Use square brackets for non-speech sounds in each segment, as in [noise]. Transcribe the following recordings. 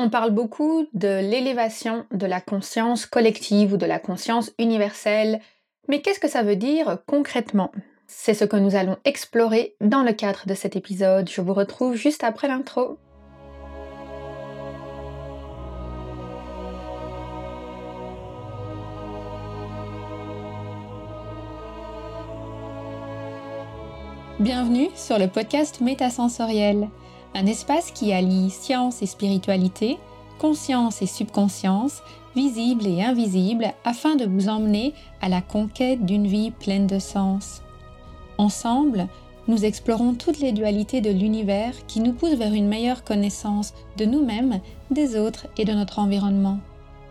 On parle beaucoup de l'élévation de la conscience collective ou de la conscience universelle, mais qu'est-ce que ça veut dire concrètement? C'est ce que nous allons explorer dans le cadre de cet épisode. Je vous retrouve juste après l'intro. Bienvenue sur le podcast Métasensoriel un espace qui allie science et spiritualité, conscience et subconscience, visible et invisible, afin de vous emmener à la conquête d'une vie pleine de sens. Ensemble, nous explorons toutes les dualités de l'univers qui nous poussent vers une meilleure connaissance de nous-mêmes, des autres et de notre environnement.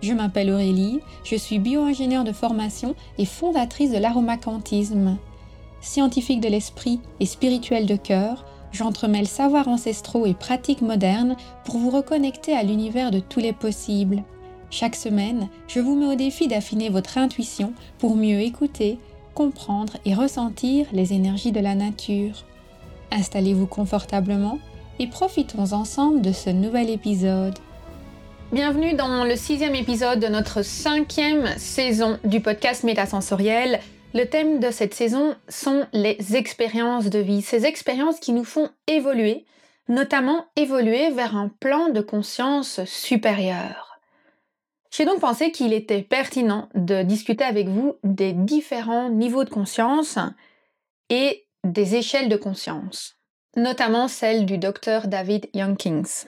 Je m'appelle Aurélie, je suis bio-ingénieure de formation et fondatrice de l'aromacantisme. Scientifique de l'esprit et spirituel de cœur, j'entremêle savoirs ancestraux et pratiques modernes pour vous reconnecter à l'univers de tous les possibles. Chaque semaine, je vous mets au défi d'affiner votre intuition pour mieux écouter, comprendre et ressentir les énergies de la nature. Installez-vous confortablement et profitons ensemble de ce nouvel épisode. Bienvenue dans le sixième épisode de notre cinquième saison du podcast Métasensoriel. Le thème de cette saison sont les expériences de vie, ces expériences qui nous font évoluer, notamment évoluer vers un plan de conscience supérieur. J'ai donc pensé qu'il était pertinent de discuter avec vous des différents niveaux de conscience et des échelles de conscience, notamment celle du docteur David Youngkins.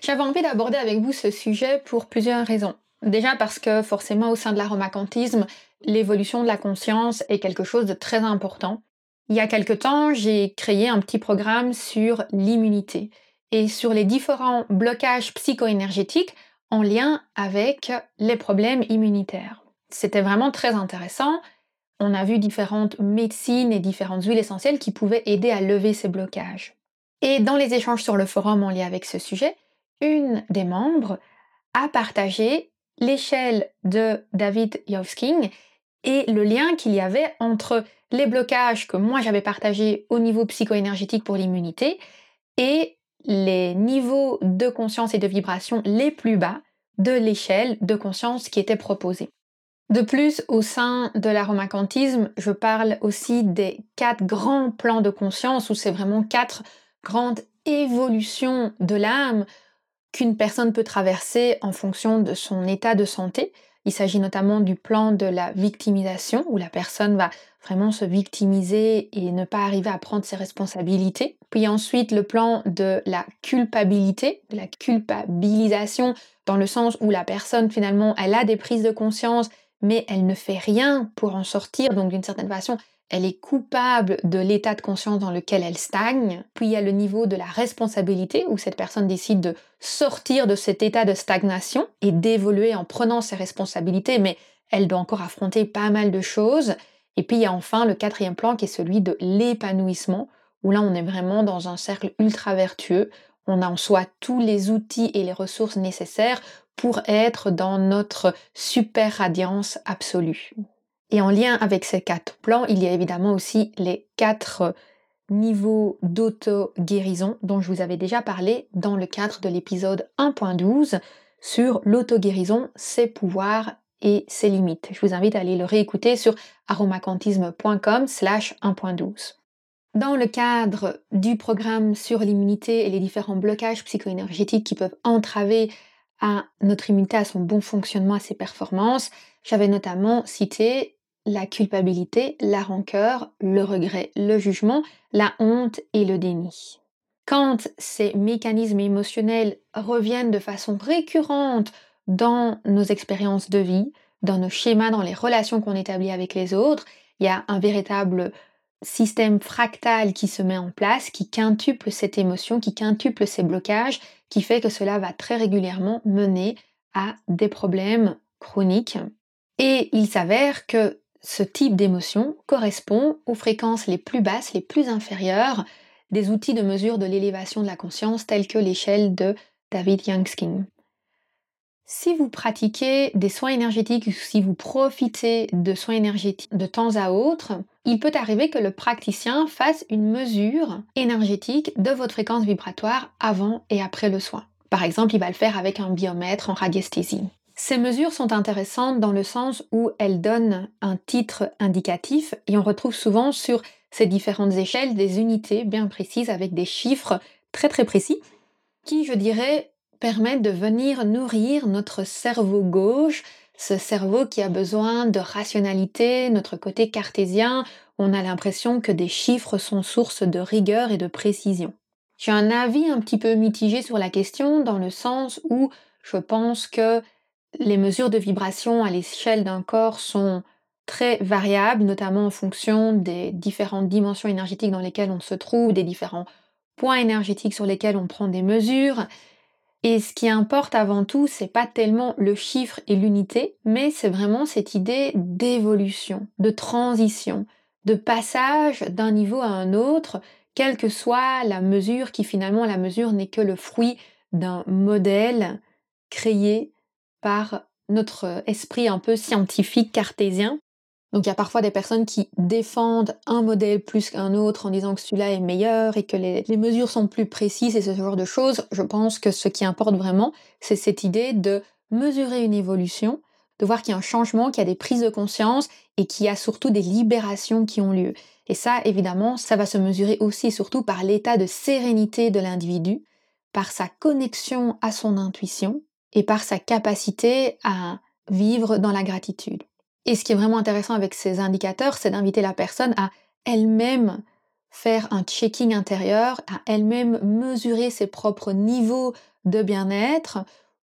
J'avais envie d'aborder avec vous ce sujet pour plusieurs raisons. Déjà parce que forcément au sein de l'aromacantisme, l'évolution de la conscience est quelque chose de très important. Il y a quelque temps, j'ai créé un petit programme sur l'immunité et sur les différents blocages psycho-énergétiques en lien avec les problèmes immunitaires. C'était vraiment très intéressant. On a vu différentes médecines et différentes huiles essentielles qui pouvaient aider à lever ces blocages. Et dans les échanges sur le forum en lien avec ce sujet, une des membres a partagé l'échelle de David Yovsking et le lien qu'il y avait entre les blocages que moi j'avais partagés au niveau psycho-énergétique pour l'immunité et les niveaux de conscience et de vibration les plus bas de l'échelle de conscience qui était proposée. De plus, au sein de l'aromacantisme, je parle aussi des quatre grands plans de conscience où c'est vraiment quatre grandes évolutions de l'âme qu'une personne peut traverser en fonction de son état de santé. Il s'agit notamment du plan de la victimisation, où la personne va vraiment se victimiser et ne pas arriver à prendre ses responsabilités. Puis ensuite le plan de la culpabilité, de la culpabilisation, dans le sens où la personne finalement, elle a des prises de conscience, mais elle ne fait rien pour en sortir, donc d'une certaine façon, elle est coupable de l'état de conscience dans lequel elle stagne. Puis il y a le niveau de la responsabilité où cette personne décide de sortir de cet état de stagnation et d'évoluer en prenant ses responsabilités, mais elle doit encore affronter pas mal de choses. Et puis il y a enfin le quatrième plan qui est celui de l'épanouissement, où là on est vraiment dans un cercle ultra vertueux. On a en soi tous les outils et les ressources nécessaires pour être dans notre super radiance absolue. Et en lien avec ces quatre plans, il y a évidemment aussi les quatre niveaux d'auto-guérison dont je vous avais déjà parlé dans le cadre de l'épisode 1.12 sur l'auto-guérison, ses pouvoirs et ses limites. Je vous invite à aller le réécouter sur aromacantisme.com slash 1.12. Dans le cadre du programme sur l'immunité et les différents blocages psycho-énergétiques qui peuvent entraver à notre immunité, à son bon fonctionnement, à ses performances, j'avais notamment cité la culpabilité, la rancœur, le regret, le jugement, la honte et le déni. Quand ces mécanismes émotionnels reviennent de façon récurrente dans nos expériences de vie, dans nos schémas, dans les relations qu'on établit avec les autres, il y a un véritable système fractal qui se met en place, qui quintuple cette émotion, qui quintuple ces blocages, qui fait que cela va très régulièrement mener à des problèmes chroniques. Et il s'avère que ce type d'émotion correspond aux fréquences les plus basses, les plus inférieures des outils de mesure de l'élévation de la conscience tels que l'échelle de David Youngskin. Si vous pratiquez des soins énergétiques ou si vous profitez de soins énergétiques de temps à autre, il peut arriver que le praticien fasse une mesure énergétique de votre fréquence vibratoire avant et après le soin. Par exemple, il va le faire avec un biomètre en radiesthésie. Ces mesures sont intéressantes dans le sens où elles donnent un titre indicatif et on retrouve souvent sur ces différentes échelles des unités bien précises avec des chiffres très très précis qui, je dirais, permettent de venir nourrir notre cerveau gauche, ce cerveau qui a besoin de rationalité, notre côté cartésien, on a l'impression que des chiffres sont source de rigueur et de précision. J'ai un avis un petit peu mitigé sur la question dans le sens où je pense que les mesures de vibration à l'échelle d'un corps sont très variables, notamment en fonction des différentes dimensions énergétiques dans lesquelles on se trouve, des différents points énergétiques sur lesquels on prend des mesures. Et ce qui importe avant tout, c'est pas tellement le chiffre et l'unité, mais c'est vraiment cette idée d'évolution, de transition, de passage d'un niveau à un autre, quelle que soit la mesure, qui finalement la mesure n'est que le fruit d'un modèle créé par notre esprit un peu scientifique cartésien. Donc il y a parfois des personnes qui défendent un modèle plus qu'un autre en disant que celui-là est meilleur et que les, mesures sont plus précises et ce genre de choses. Je pense que ce qui importe vraiment, c'est cette idée de mesurer une évolution, de voir qu'il y a un changement, qu'il y a des prises de conscience et qu'il y a surtout des libérations qui ont lieu. Et ça, évidemment, ça va se mesurer aussi et surtout par l'état de sérénité de l'individu, par sa connexion à son intuition, et par sa capacité à vivre dans la gratitude. Et ce qui est vraiment intéressant avec ces indicateurs, c'est d'inviter la personne à elle-même faire un checking intérieur, à elle-même mesurer ses propres niveaux de bien-être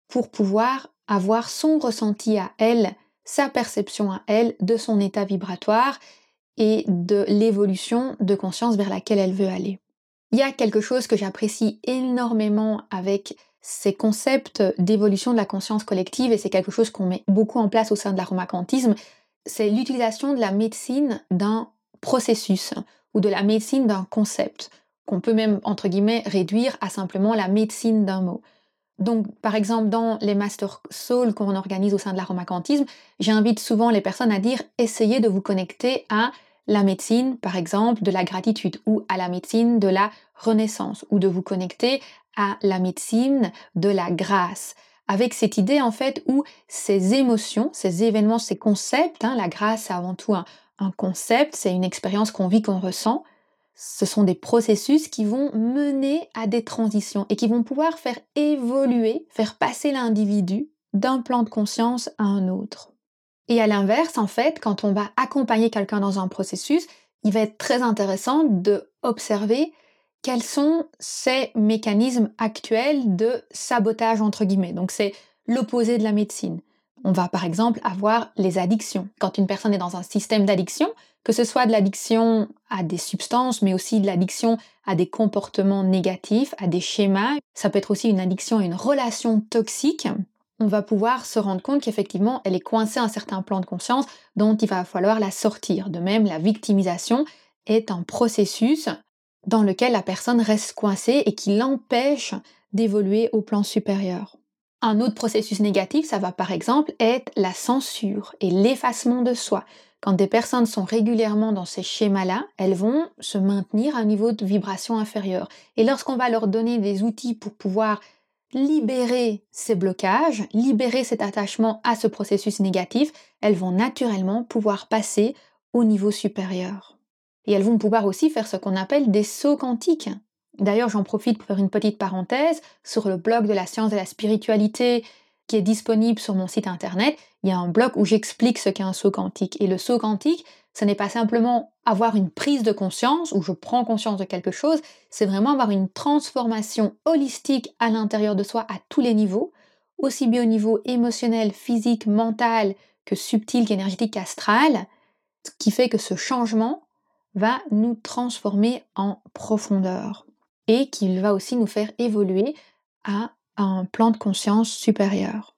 pour pouvoir avoir son ressenti à elle, sa perception à elle de son état vibratoire et de l'évolution de conscience vers laquelle elle veut aller. Il y a quelque chose que j'apprécie énormément avec ces concepts d'évolution de la conscience collective, et c'est quelque chose qu'on met beaucoup en place au sein de l'aromacantisme, c'est l'utilisation de la médecine d'un processus ou de la médecine d'un concept, qu'on peut même, entre guillemets, réduire à simplement la médecine d'un mot. Donc, par exemple, dans les Master Soul qu'on organise au sein de l'aromacantisme, j'invite souvent les personnes à dire essayez de vous connecter à la médecine, par exemple, de la gratitude ou à la médecine de la renaissance ou de vous connecter à la médecine de la grâce avec cette idée en fait où ces émotions, ces événements, ces concepts, hein, la grâce c'est avant tout un, un concept, c'est une expérience qu'on vit, qu'on ressent, ce sont des processus qui vont mener à des transitions et qui vont pouvoir faire évoluer, faire passer l'individu d'un plan de conscience à un autre. Et à l'inverse, en fait, quand on va accompagner quelqu'un dans un processus, il va être très intéressant de observer quels sont ces mécanismes actuels de sabotage entre guillemets? Donc c'est l'opposé de la médecine. On va par exemple avoir les addictions. Quand une personne est dans un système d'addiction, que ce soit de l'addiction à des substances, mais aussi de l'addiction à des comportements négatifs, à des schémas, ça peut être aussi une addiction à une relation toxique, on va pouvoir se rendre compte qu'effectivement, elle est coincée à un certain plan de conscience dont il va falloir la sortir. De même, la victimisation est un processus dans lequel la personne reste coincée et qui l'empêche d'évoluer au plan supérieur. Un autre processus négatif, ça va par exemple être la censure et l'effacement de soi. Quand des personnes sont régulièrement dans ces schémas-là, elles vont se maintenir à un niveau de vibration inférieur. Et lorsqu'on va leur donner des outils pour pouvoir libérer ces blocages, libérer cet attachement à ce processus négatif, elles vont naturellement pouvoir passer au niveau supérieur. Et elles vont pouvoir aussi faire ce qu'on appelle des sauts quantiques. D'ailleurs, j'en profite pour faire une petite parenthèse. Sur le blog de la science et la spiritualité qui est disponible sur mon site internet, il y a un blog où j'explique ce qu'est un saut quantique. Et le saut quantique, ce n'est pas simplement avoir une prise de conscience où je prends conscience de quelque chose, c'est vraiment avoir une transformation holistique à l'intérieur de soi à tous les niveaux, aussi bien au niveau émotionnel, physique, mental que subtil, qu'énergétique, qu'astral, ce qui fait que ce changement va nous transformer en profondeur et qu'il va aussi nous faire évoluer à un plan de conscience supérieur.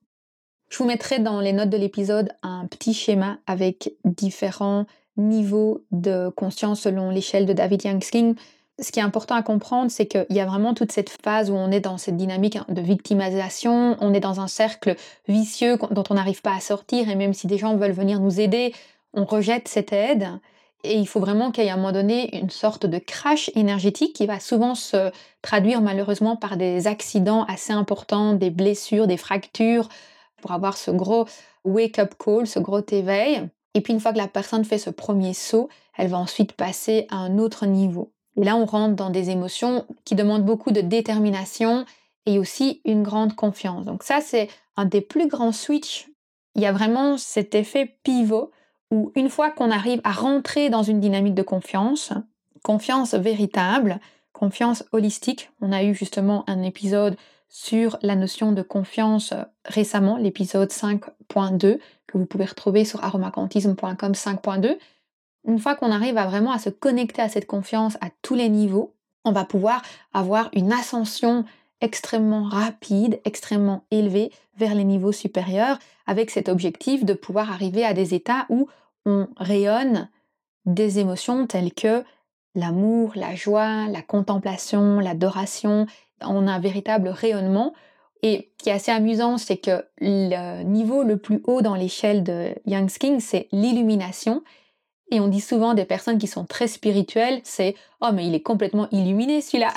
Je vous mettrai dans les notes de l'épisode un petit schéma avec différents niveaux de conscience selon l'échelle de David Youngsking. Ce qui est important à comprendre, c'est qu'il y a vraiment toute cette phase où on est dans cette dynamique de victimisation, on est dans un cercle vicieux dont on n'arrive pas à sortir, et même si des gens veulent venir nous aider, on rejette cette aide. Et il faut vraiment qu'il y ait à un moment donné une sorte de crash énergétique qui va souvent se traduire malheureusement par des accidents assez importants, des blessures, des fractures, pour avoir ce gros wake-up call, ce gros éveil. Et puis une fois que la personne fait ce premier saut, elle va ensuite passer à un autre niveau. Et là, on rentre dans des émotions qui demandent beaucoup de détermination et aussi une grande confiance. Donc ça, c'est un des plus grands switches. Il y a vraiment cet effet pivot où une fois qu'on arrive à rentrer dans une dynamique de confiance, confiance véritable, confiance holistique, on a eu justement un épisode sur la notion de confiance récemment, l'épisode 5.2, que vous pouvez retrouver sur aromacantisme.com 5.2. Une fois qu'on arrive à vraiment à se connecter à cette confiance à tous les niveaux, on va pouvoir avoir une ascension extrêmement rapide, extrêmement élevée vers les niveaux supérieurs, avec cet objectif de pouvoir arriver à des états où on rayonne des émotions telles que l'amour, la joie, la contemplation, l'adoration. On a un véritable rayonnement. Et ce qui est assez amusant, c'est que le niveau le plus haut dans l'échelle de Young's King, c'est l'illumination. Et on dit souvent des personnes qui sont très spirituelles, c'est Oh, mais il est complètement illuminé celui-là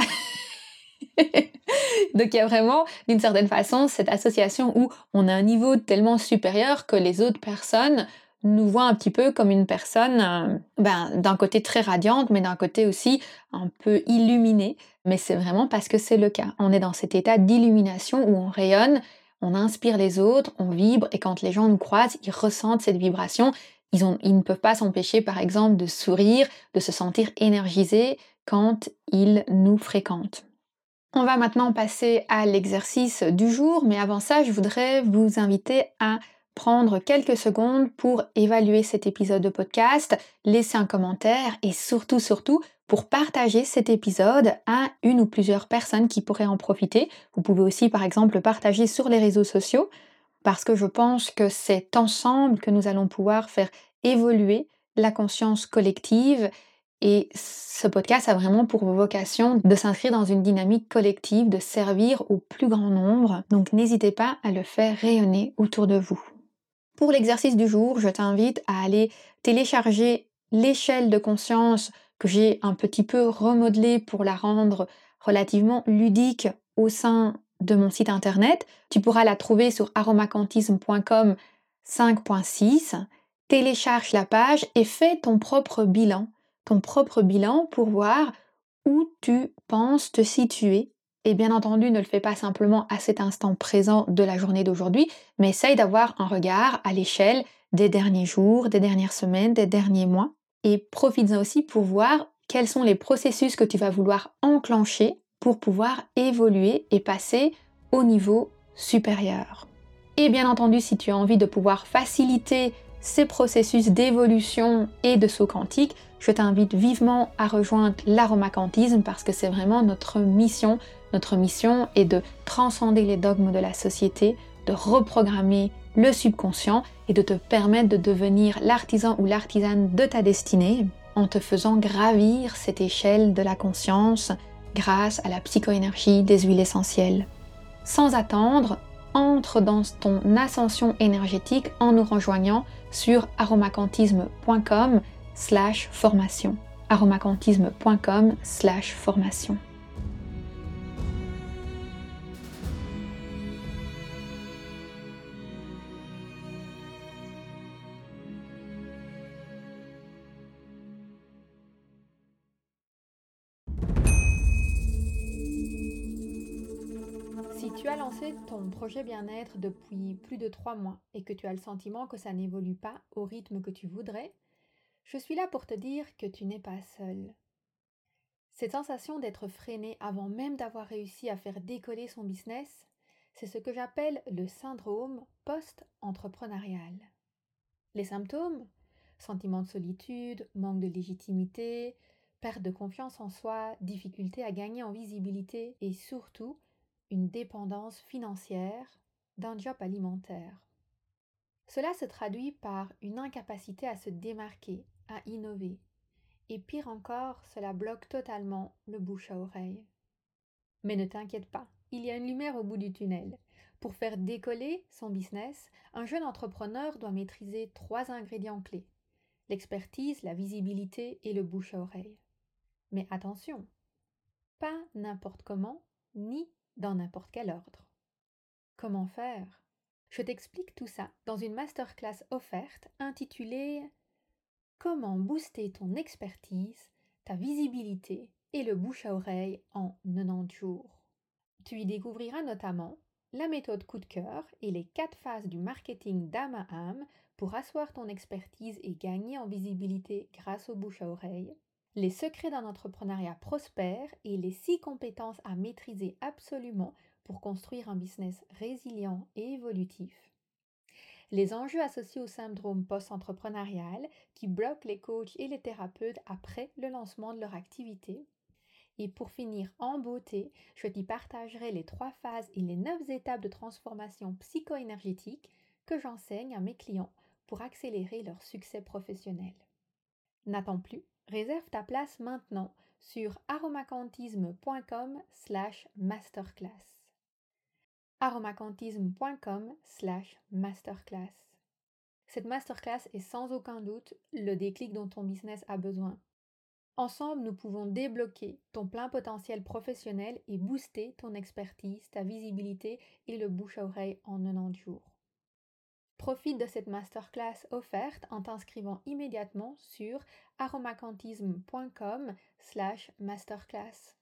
[laughs] Donc il y a vraiment, d'une certaine façon, cette association où on a un niveau tellement supérieur que les autres personnes nous voient un petit peu comme une personne euh, ben, d'un côté très radiante, mais d'un côté aussi un peu illuminée. Mais c'est vraiment parce que c'est le cas. On est dans cet état d'illumination où on rayonne, on inspire les autres, on vibre, et quand les gens nous croisent, ils ressentent cette vibration. Ils, ont, ils ne peuvent pas s'empêcher, par exemple, de sourire, de se sentir énergisés quand ils nous fréquentent. On va maintenant passer à l'exercice du jour, mais avant ça, je voudrais vous inviter à prendre quelques secondes pour évaluer cet épisode de podcast, laisser un commentaire et surtout, surtout, pour partager cet épisode à une ou plusieurs personnes qui pourraient en profiter. Vous pouvez aussi, par exemple, le partager sur les réseaux sociaux parce que je pense que c'est ensemble que nous allons pouvoir faire évoluer la conscience collective et ce podcast a vraiment pour vocation de s'inscrire dans une dynamique collective, de servir au plus grand nombre. Donc n'hésitez pas à le faire rayonner autour de vous. Pour l'exercice du jour, je t'invite à aller télécharger l'échelle de conscience que j'ai un petit peu remodelée pour la rendre relativement ludique au sein de mon site internet. Tu pourras la trouver sur aromacantisme.com 5.6. Télécharge la page et fais ton propre bilan ton propre bilan pour voir où tu penses te situer. Et bien entendu, ne le fais pas simplement à cet instant présent de la journée d'aujourd'hui, mais essaye d'avoir un regard à l'échelle des derniers jours, des dernières semaines, des derniers mois. Et profites-en aussi pour voir quels sont les processus que tu vas vouloir enclencher pour pouvoir évoluer et passer au niveau supérieur. Et bien entendu, si tu as envie de pouvoir faciliter ces processus d'évolution et de saut quantique, je t'invite vivement à rejoindre l'aromacantisme parce que c'est vraiment notre mission. Notre mission est de transcender les dogmes de la société, de reprogrammer le subconscient et de te permettre de devenir l'artisan ou l'artisane de ta destinée en te faisant gravir cette échelle de la conscience grâce à la psychoénergie des huiles essentielles. Sans attendre, entre dans ton ascension énergétique en nous rejoignant sur aromacantisme.com slash formation. aromacantisme.com slash formation. Tu as lancé ton projet bien-être depuis plus de trois mois et que tu as le sentiment que ça n'évolue pas au rythme que tu voudrais, je suis là pour te dire que tu n'es pas seul. Cette sensation d'être freiné avant même d'avoir réussi à faire décoller son business, c'est ce que j'appelle le syndrome post-entrepreneurial. Les symptômes Sentiment de solitude, manque de légitimité, perte de confiance en soi, difficulté à gagner en visibilité et surtout une dépendance financière d'un job alimentaire. Cela se traduit par une incapacité à se démarquer, à innover. Et pire encore, cela bloque totalement le bouche à oreille. Mais ne t'inquiète pas, il y a une lumière au bout du tunnel. Pour faire décoller son business, un jeune entrepreneur doit maîtriser trois ingrédients clés. l'expertise, la visibilité et le bouche à oreille. Mais attention, pas n'importe comment, ni dans n'importe quel ordre. Comment faire? Je t'explique tout ça dans une masterclass offerte intitulée Comment booster ton expertise, ta visibilité et le bouche à oreille en 90 jours. Tu y découvriras notamment la méthode coup de cœur et les quatre phases du marketing d'âme à âme pour asseoir ton expertise et gagner en visibilité grâce au bouche à oreille, les secrets d'un entrepreneuriat prospère et les six compétences à maîtriser absolument pour construire un business résilient et évolutif, les enjeux associés au syndrome post-entrepreneurial qui bloquent les coachs et les thérapeutes après le lancement de leur activité, et pour finir en beauté, je t'y partagerai les trois phases et les neuf étapes de transformation psycho-énergétique que j'enseigne à mes clients pour accélérer leur succès professionnel. N'attends plus, réserve ta place maintenant sur aromacantisme.com slash masterclass. aromacantisme.com slash masterclass. Cette masterclass est sans aucun doute le déclic dont ton business a besoin Ensemble, nous pouvons débloquer ton plein potentiel professionnel et booster ton expertise, ta visibilité et le bouche à oreille en 90 jours. Profite de cette masterclass offerte en t'inscrivant immédiatement sur aromacantisme.com slash masterclass.